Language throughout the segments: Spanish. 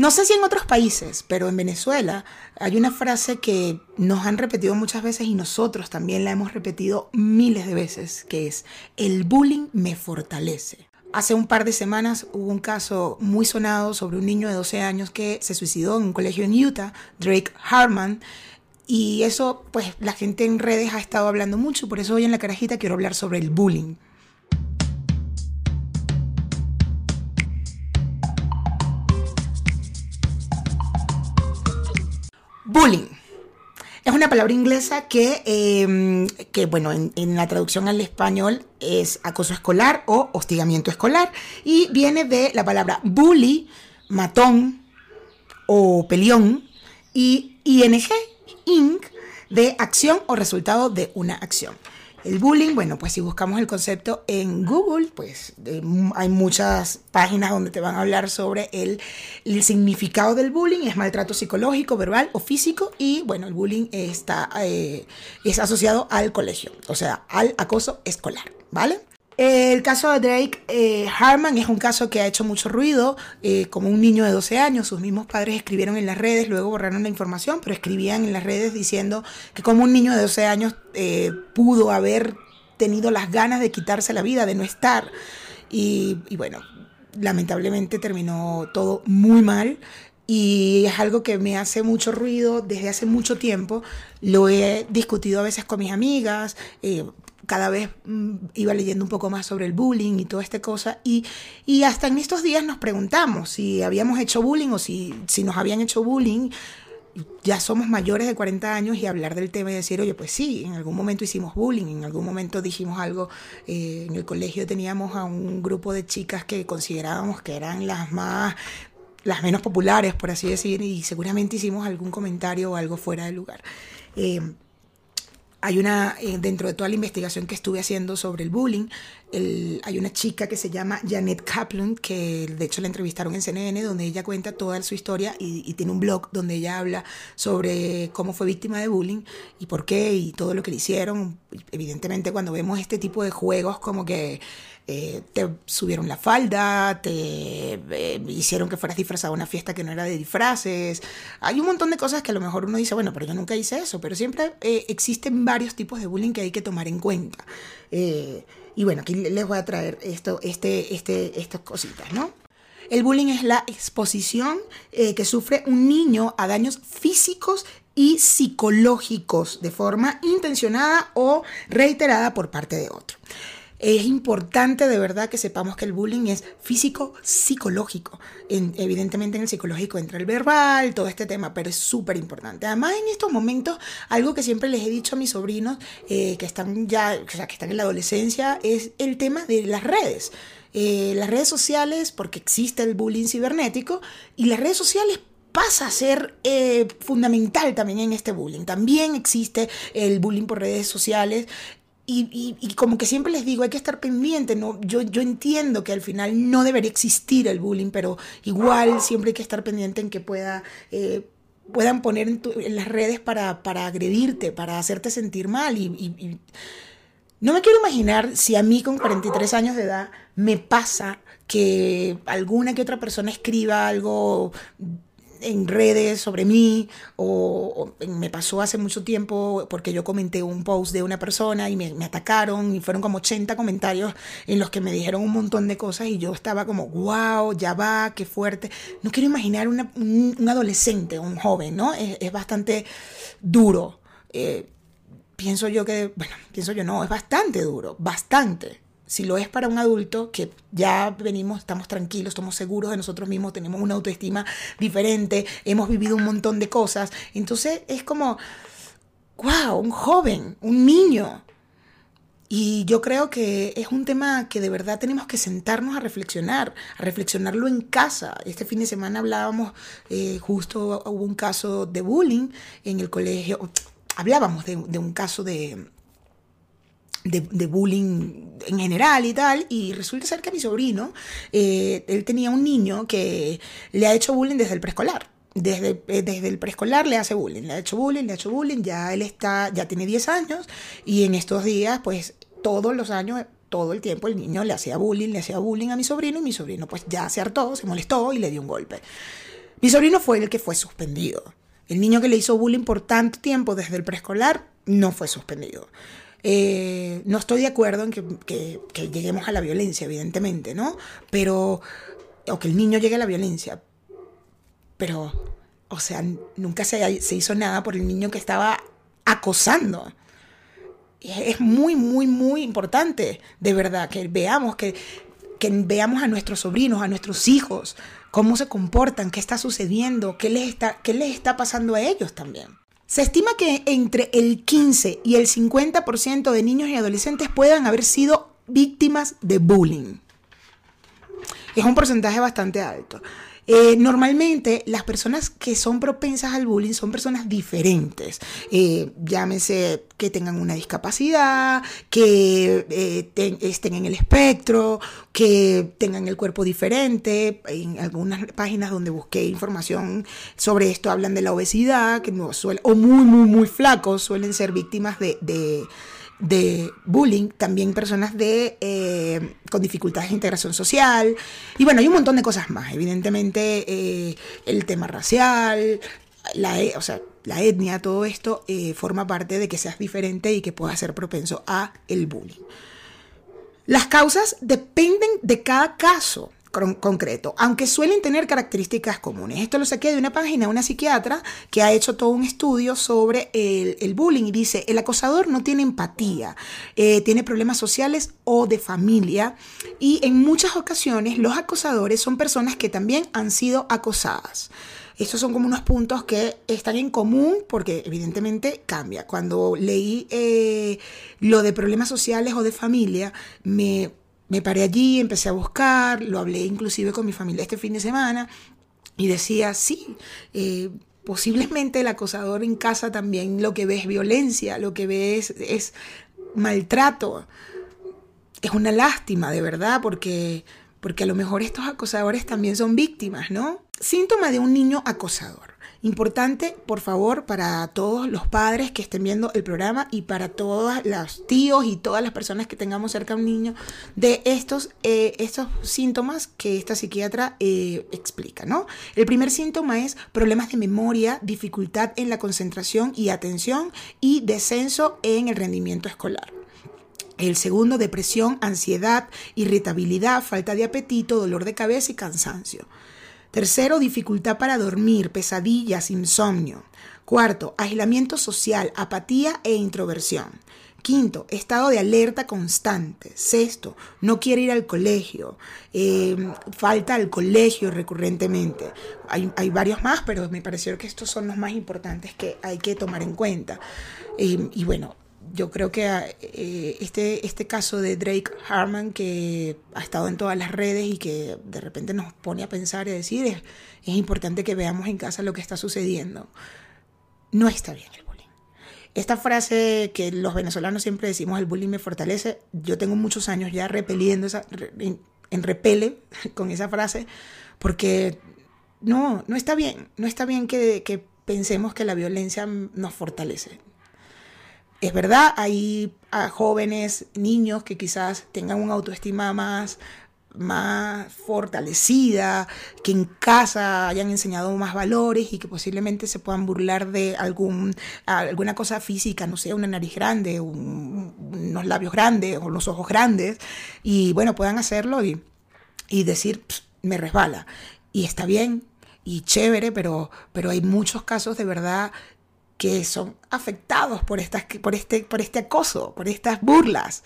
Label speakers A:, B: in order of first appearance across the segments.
A: No sé si en otros países, pero en Venezuela hay una frase que nos han repetido muchas veces y nosotros también la hemos repetido miles de veces, que es, el bullying me fortalece. Hace un par de semanas hubo un caso muy sonado sobre un niño de 12 años que se suicidó en un colegio en Utah, Drake Harman, y eso pues la gente en redes ha estado hablando mucho, por eso hoy en la carajita quiero hablar sobre el bullying. Bullying. Es una palabra inglesa que, em, que bueno, en, en, la traducción al español es acoso escolar o hostigamiento escolar y viene de la palabra bully, matón o pelión y ing, ing, de acción o resultado de una acción. El bullying, bueno, pues si buscamos el concepto en Google, pues hay muchas páginas donde te van a hablar sobre el, significado del bullying, es maltrato psicológico, verbal o físico, y bueno, el bullying está, eh, es asociado al colegio, o sea, al acoso escolar, ¿vale? El caso de Drake eh, Harman es un caso que ha hecho mucho ruido, eh, como un niño de 12 años, sus mismos padres escribieron en las redes, luego borraron la información, pero escribían en las redes diciendo que como un niño de 12 años eh, pudo haber tenido las ganas de quitarse la vida, de no estar. Y, y bueno, lamentablemente terminó todo muy mal y es algo que me hace mucho ruido desde hace mucho tiempo. Lo he discutido a veces con mis amigas, eh, cada vez mm, iba leyendo un poco más sobre el bullying y toda esta cosa. Y, y hasta en estos días nos preguntamos si habíamos hecho bullying o si, si nos habían hecho bullying. Ya somos mayores de 40 años y hablar del tema y decir, oye, pues sí, en algún momento hicimos bullying, en algún momento dijimos algo, eh, en el colegio teníamos a un grupo de chicas que considerábamos que eran las más las menos populares, por así decir, y seguramente hicimos algún comentario o algo fuera de lugar. Eh, hay una, eh, dentro de toda la investigación que estuve haciendo sobre el bullying, hay una chica que se llama Janet Kaplan, que de hecho la entrevistaron en CNN, donde ella cuenta toda su historia y, tiene un blog donde ella habla sobre cómo fue víctima de bullying y por qué y todo lo que le hicieron. Evidentemente cuando vemos este tipo de juegos como que eh, te subieron la falda, te eh, hicieron que fueras disfrazado a una fiesta que no era de disfraces. Hay un montón de cosas que a lo mejor uno dice, bueno, pero yo nunca hice eso, pero siempre eh, existen varios tipos de bullying que hay que tomar en cuenta. Y bueno, aquí les voy a traer esto, este, este, estas cositas, ¿no? El bullying es la exposición que sufre un niño a daños físicos y psicológicos de forma intencionada o reiterada por parte de otro. Es importante de verdad que sepamos que el bullying es físico, psicológico. evidentemente en el psicológico entra el verbal, todo este tema, pero es súper importante. Además en estos momentos, algo que siempre les he dicho a mis sobrinos eh, que están ya, o sea, que están en la adolescencia, es el tema de las redes. Eh, las redes sociales, porque existe el bullying cibernético, y las redes sociales pasa a ser eh, fundamental también en este bullying. También existe el bullying por redes sociales y, como que siempre les digo, hay que estar pendiente, ¿no? Yo, yo entiendo que al final no debería existir el bullying, pero igual siempre hay que estar pendiente en que pueda, eh, puedan poner en, las redes para, para, agredirte, para hacerte sentir mal. Y, y, no me quiero imaginar si a mí con 43 años de edad me pasa que alguna que otra persona escriba algo en redes sobre mí o, me pasó hace mucho tiempo porque yo comenté un post de una persona y me, atacaron y fueron como 80 comentarios en los que me dijeron un montón de cosas y yo estaba como, wow, ya va, qué fuerte. No quiero imaginar un, adolescente, un joven, ¿no? Es, bastante duro. Eh, pienso yo que, bueno, pienso yo no, es bastante duro, bastante si lo es para un adulto que ya venimos, estamos tranquilos, estamos seguros de nosotros mismos, tenemos una autoestima diferente, hemos vivido un montón de cosas, entonces es como, wow, un joven, un niño. Y yo creo que es un tema que de verdad tenemos que sentarnos a reflexionar, a reflexionarlo en casa. Este fin de semana hablábamos, eh, justo hubo un caso de bullying en el colegio, hablábamos de un caso de, de, bullying en general y tal, y resulta ser que mi sobrino, eh, él tenía un niño que le ha hecho bullying desde el preescolar. Desde, eh, desde el preescolar le hace bullying, le ha hecho bullying, le ha hecho bullying, ya él está, ya tiene 10 años, y en estos días, pues todos los años, todo el tiempo el niño le hacía bullying, le hacía bullying a mi sobrino, y mi sobrino pues ya se hartó, se molestó y le dio un golpe. Mi sobrino fue el que fue suspendido. El niño que le hizo bullying por tanto tiempo desde el preescolar no fue suspendido. Eh, no estoy de acuerdo en que, lleguemos a la violencia, evidentemente, ¿no? Pero, o que el niño llegue a la violencia. Pero, o sea, nunca se, se hizo nada por el niño que estaba acosando. Es muy, muy, muy importante, de verdad, que veamos, que, que veamos a nuestros sobrinos, a nuestros hijos, cómo se comportan, qué está sucediendo, qué les está, qué les está pasando a ellos también. Se estima que entre el 15 y el 50% de niños y adolescentes puedan haber sido víctimas de bullying. Es un porcentaje bastante alto. Eh, normalmente las personas que son propensas al bullying son personas diferentes. Eh, llámese que tengan una discapacidad, que eh, estén en el espectro, que tengan el cuerpo diferente. En algunas páginas donde busqué información sobre esto hablan de la obesidad, que no suele, o muy, muy, muy flacos suelen ser víctimas de de bullying, también personas de, eh, con dificultades de integración social. Y bueno, hay un montón de cosas más. Evidentemente, eh, el tema racial, la, e, o sea, la etnia, todo esto eh, forma parte de que seas diferente y que puedas ser propenso a el bullying. Las causas dependen de cada caso concreto, aunque suelen tener características comunes. Esto lo saqué de una página de una psiquiatra que ha hecho todo un estudio sobre el, bullying y dice, el acosador no tiene empatía, eh, tiene problemas sociales o de familia y en muchas ocasiones los acosadores son personas que también han sido acosadas. Estos son como unos puntos que están en común porque evidentemente cambia. Cuando leí eh, lo de problemas sociales o de familia, me me paré allí, empecé a buscar, lo hablé inclusive con mi familia este fin de semana y decía, sí, eh, posiblemente el acosador en casa también lo que ve es violencia, lo que ve es, maltrato. Es una lástima, de verdad, porque, porque a lo mejor estos acosadores también son víctimas, ¿no? Síntoma de un niño acosador. Importante, por favor, para todos los padres que estén viendo el programa y para todos los tíos y todas las personas que tengamos cerca a un niño, de estos, eh, estos síntomas que esta psiquiatra eh, explica, ¿no? El primer síntoma es problemas de memoria, dificultad en la concentración y atención y descenso en el rendimiento escolar. El segundo, depresión, ansiedad, irritabilidad, falta de apetito, dolor de cabeza y cansancio. Tercero, dificultad para dormir, pesadillas, insomnio. Cuarto, aislamiento social, apatía e introversión. Quinto, estado de alerta constante. Sexto, no quiere ir al colegio. Eh, falta al colegio recurrentemente. Hay, varios más, pero me pareció que estos son los más importantes que hay que tomar en cuenta. Eh, y bueno, yo creo que eh, este, este caso de Drake Harman, que ha estado en todas las redes y que de repente nos pone a pensar y a decir, es, es importante que veamos en casa lo que está sucediendo. No está bien el bullying. Esta frase que los venezolanos siempre decimos, el bullying me fortalece, yo tengo muchos años ya repeliendo esa, en, en repele con esa frase, porque no, no está bien, no está bien que, que pensemos que la violencia nos fortalece es verdad, hay jóvenes, niños que quizás tengan una autoestima más, más fortalecida, que en casa hayan enseñado más valores y que posiblemente se puedan burlar de alguna cosa física, no sé, una nariz grande, unos labios grandes o los ojos grandes, y bueno, puedan hacerlo y, y decir, me resbala. Y está bien, y chévere, pero, pero hay muchos casos de verdad que son afectados por, estas, por, este, por este acoso, por estas burlas.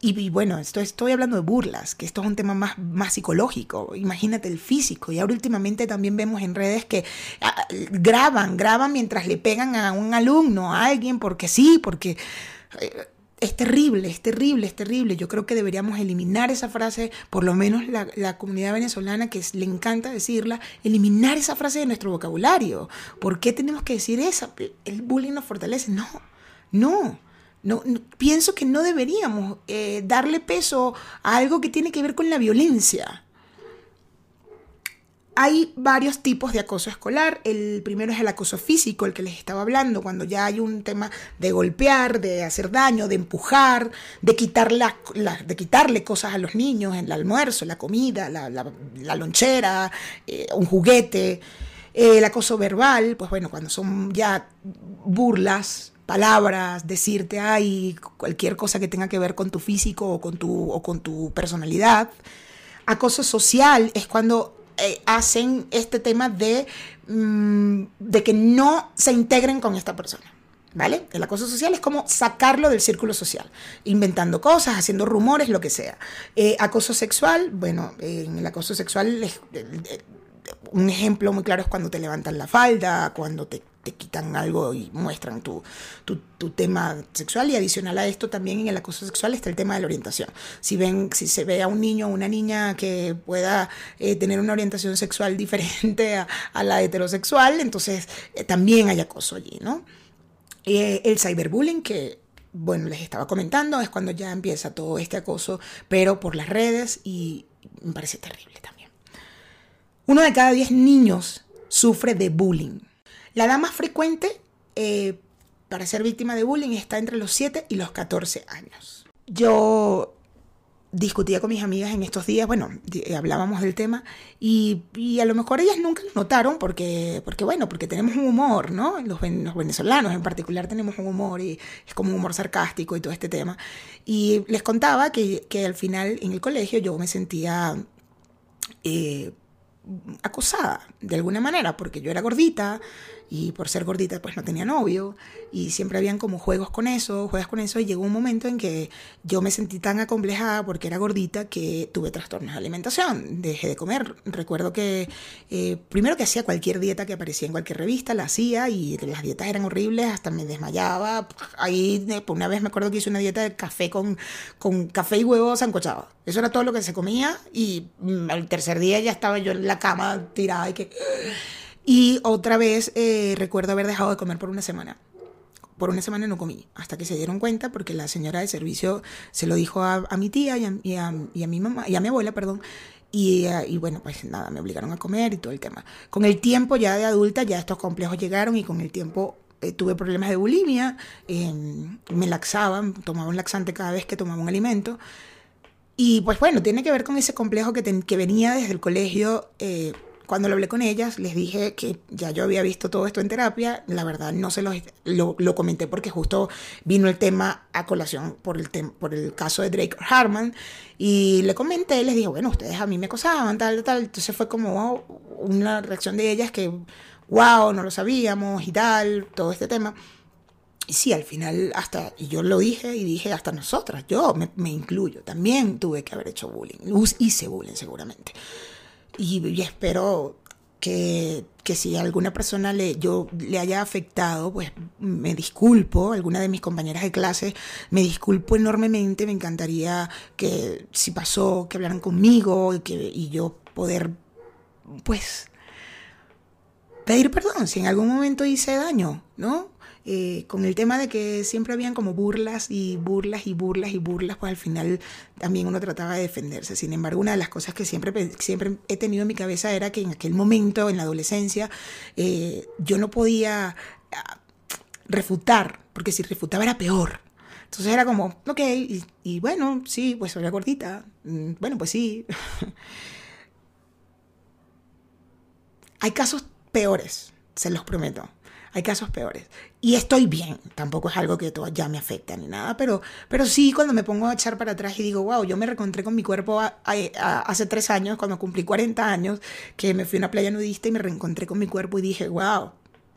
A: Y, bueno, esto, estoy hablando de burlas, que esto es un tema más, más psicológico. Imagínate el físico. Y ahora últimamente también vemos en redes que ah, graban, graban mientras le pegan a un alumno, a alguien, porque sí, porque eh, es terrible, es terrible, es terrible. Yo creo que deberíamos eliminar esa frase, por lo menos la, comunidad venezolana que le encanta decirla, eliminar esa frase de nuestro vocabulario. ¿Por qué tenemos que decir esa? El bullying nos fortalece. No, no. No, pienso que no deberíamos eh, darle peso a algo que tiene que ver con la violencia. Hay varios tipos de acoso escolar. El primero es el acoso físico, el que les estaba hablando, cuando ya hay un tema de golpear, de hacer daño, de empujar, de, quitar de quitarle cosas a los niños, el almuerzo, la comida, la, lonchera, eh, un juguete. el acoso verbal, pues bueno, cuando son ya burlas, palabras, decirte, ay, cualquier cosa que tenga que ver con tu físico o con tu, o con tu personalidad. Acoso social es cuando eh, hacen este tema de, mm, de que no se integren con esta persona. ¿Vale? El acoso social es como sacarlo del círculo social, inventando cosas, haciendo rumores, lo que sea. Eh, acoso sexual, bueno, en el acoso sexual un ejemplo muy claro es cuando te levantan la falda, cuando te te quitan algo y muestran tu, tema sexual y adicional a esto también en el acoso sexual está el tema de la orientación. Si ven, si se ve a un niño o una niña que pueda eh, tener una orientación sexual diferente a, la heterosexual, entonces eh, también hay acoso allí, ¿no? Eh, el cyberbullying que bueno, les estaba comentando, es cuando ya empieza todo este acoso, pero por las redes y me parece terrible también. Uno de cada diez niños sufre de bullying. La edad más frecuente eh, para ser víctima de bullying está entre los 7 y los 14 años. Yo discutía con mis amigas en estos días, bueno, hablábamos del tema y, a lo mejor ellas nunca lo notaron porque, porque, bueno, porque tenemos un humor, ¿no? Los, venezolanos en particular tenemos un humor y es como un humor sarcástico y todo este tema. Y les contaba que, que al final en el colegio yo me sentía... Eh, acosada de alguna manera, porque yo era gordita y por ser gordita pues no tenía novio. Y siempre habían como juegos con eso, juegas con eso y llegó un momento en que yo me sentí tan acomplejada porque era gordita que tuve trastornos de alimentación, dejé de comer, recuerdo que eh, primero que hacía cualquier dieta que aparecía en cualquier revista, la hacía y las dietas eran horribles, hasta me desmayaba, ahí eh, una vez me acuerdo que hice una dieta de café con, con café y huevos sancochados, eso era todo lo que se comía y al tercer día ya estaba yo en la cama tirada y que... Y otra vez eh, recuerdo haber dejado de comer por una semana. Por una semana no comí, hasta que se dieron cuenta, porque la señora de servicio se lo dijo a, mi tía y a, mi mamá, y a mi abuela, perdón, y, eh, y, bueno, pues nada, me obligaron a comer y todo el tema. Con el tiempo ya de adulta, ya estos complejos llegaron y con el tiempo eh, tuve problemas de bulimia, em, me laxaban, tomaba un laxante cada vez que tomaba un alimento. Y pues bueno, tiene que ver con ese complejo que, venía desde el colegio. Cuando lo hablé con ellas, les dije que ya yo había visto todo esto en terapia. La verdad, no se lo, lo comenté porque justo vino el tema a colación por el, por el caso de Drake Harman. Y le comenté, les dije, bueno, ustedes a mí me acosaban, tal, tal. Entonces fue como una reacción de ellas que, wow, no lo sabíamos y tal, todo este tema. Y sí, al final, hasta, y yo lo dije y dije, hasta nosotras, yo me, me incluyo, también tuve que haber hecho bullying. Hice bullying seguramente y, espero que, que, si alguna persona le, yo le haya afectado, pues me disculpo, alguna de mis compañeras de clase, me disculpo enormemente, me encantaría que si pasó, que hablaran conmigo y, que, y yo poder, pues, pedir perdón si en algún momento hice daño, ¿no? Eh, con el tema de que siempre habían como burlas y burlas y burlas y burlas, pues al final también uno trataba de defenderse. Sin embargo, una de las cosas que siempre, siempre he tenido en mi cabeza era que en aquel momento, en la adolescencia, eh, yo no podía ah, refutar, porque si refutaba era peor. Entonces era como, ok, y, bueno, sí, pues soy gordita, mm, bueno, pues sí. Hay casos peores, se los prometo hay casos peores. Y estoy bien, tampoco es algo que ya me afecta ni nada, pero, pero sí cuando me pongo a echar para atrás y digo, wow, yo me reencontré con mi cuerpo hace tres años, cuando cumplí 40 años, que me fui a una playa nudista y me reencontré con mi cuerpo y dije, wow,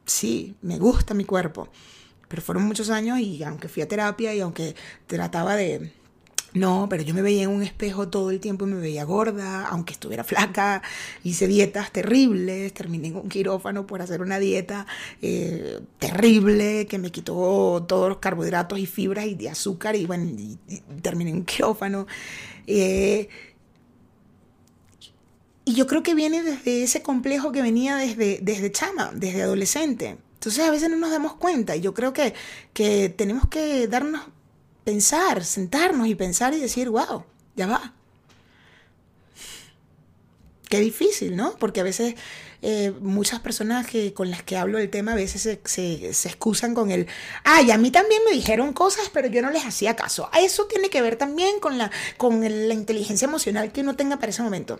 A: sí, me gusta mi cuerpo. Pero fueron muchos años y aunque fui a terapia y aunque trataba de no, pero yo me veía en un espejo todo el tiempo y me veía gorda, aunque estuviera flaca, hice dietas terribles, terminé en un quirófano por hacer una dieta eh, terrible que me quitó todos los carbohidratos y fibras y de azúcar y bueno, terminé en un quirófano. Eh, y yo creo que viene desde ese complejo que venía desde, desde chama, desde adolescente. Entonces a veces no nos damos cuenta y yo creo que, que tenemos que darnos pensar, sentarnos y pensar y decir, wow, ya va. qué difícil, ¿no? Porque a veces eh, muchas personas que, con las que hablo del tema a veces se, se, excusan con el, ay, a mí también me dijeron cosas, pero yo no les hacía caso. Eso tiene que ver también con la, con la inteligencia emocional que uno tenga para ese momento.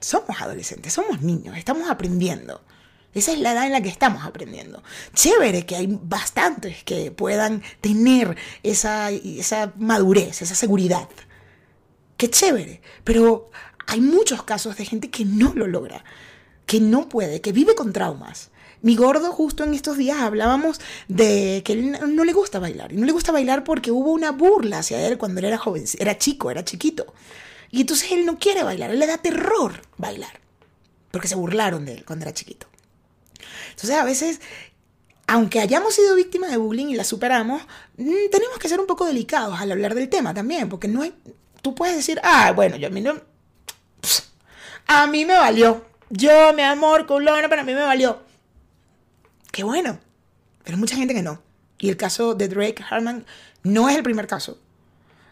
A: Somos adolescentes, somos niños, estamos aprendiendo. Esa es la edad en la que estamos aprendiendo. Chévere que hay bastantes que puedan tener esa, esa madurez, esa seguridad. Qué chévere. Pero hay muchos casos de gente que no lo logra que no puede, que vive con traumas. Mi gordo justo en estos días hablábamos de que él no le gusta bailar. Y no le gusta bailar porque hubo una burla hacia él cuando él era joven, era chico, era chiquito. Y entonces él no quiere bailar, él le da terror bailar. Porque se burlaron de él cuando era chiquito. Entonces a veces, aunque hayamos sido víctimas de bullying y la superamos, mm, tenemos que ser un poco delicados al hablar del tema también. Porque no hay, tú puedes decir, ah, bueno, yo a mí no... A mí me valió. Yo, mi amor, culona, para mí me valió. Qué bueno. Pero hay mucha gente que no. Y el caso de Drake Harman no es el primer caso.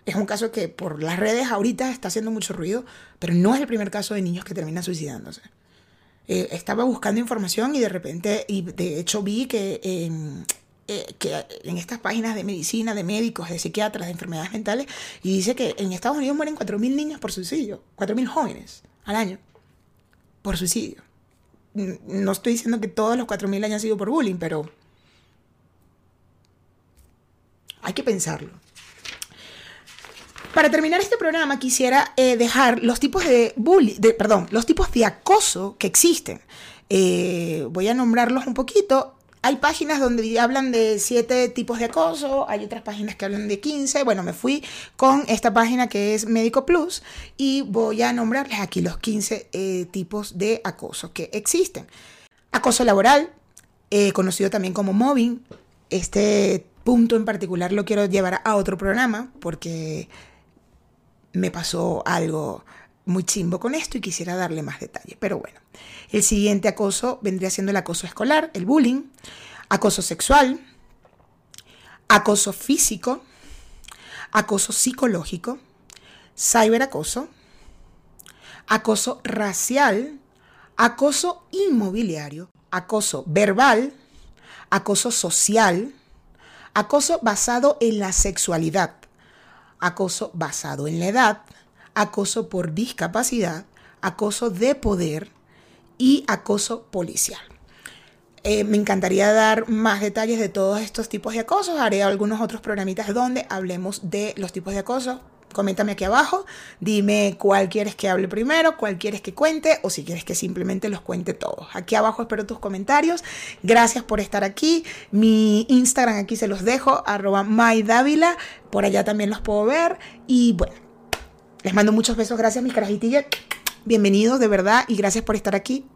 A: Es un caso que por las redes ahorita está haciendo mucho ruido, pero no es el primer caso de niños que terminan suicidándose. Eh, estaba buscando información y de repente, y de hecho vi que, em, eh, que en estas páginas de medicina, de médicos, de psiquiatras, de enfermedades mentales, y dice que en Estados Unidos mueren 4.000 niños por suicidio, 4.000 jóvenes al año por suicidio. No estoy diciendo que todos los 4.000 hayan sido por bullying, pero hay que pensarlo. Para terminar este programa quisiera eh, dejar los tipos de bullying, de, perdón, los tipos de acoso que existen. Eh, voy a nombrarlos un poquito hay páginas donde hablan de siete tipos de acoso, hay otras páginas que hablan de 15. Bueno, me fui con esta página que es Médico Plus y voy a nombrarles aquí los 15 eh, tipos de acoso que existen. Acoso laboral, conocido también como mobbing. Este punto en particular lo quiero llevar a otro programa porque me pasó algo muy chimbo con esto y quisiera darle más detalles. Pero bueno, el siguiente acoso vendría siendo el acoso escolar, el bullying, acoso sexual, acoso físico, acoso psicológico, ciberacoso, acoso racial, acoso inmobiliario, acoso verbal, acoso social, acoso basado en la sexualidad, acoso basado en la edad, acoso por discapacidad, acoso de poder y acoso policial. Eh, me encantaría dar más detalles de todos estos tipos de acosos. Haré algunos otros programitas donde hablemos de los tipos de acoso. Coméntame aquí abajo, dime cuál quieres que hable primero, cuál quieres que cuente o si quieres que simplemente los cuente todos. Aquí abajo espero tus comentarios. Gracias por estar aquí. Mi Instagram aquí se los dejo, arroba mydávila. Por allá también los puedo ver. Y bueno, les mando muchos besos. Gracias, mis carajitillas. Bienvenidos, de verdad, y gracias por estar aquí.